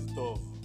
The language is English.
stuff.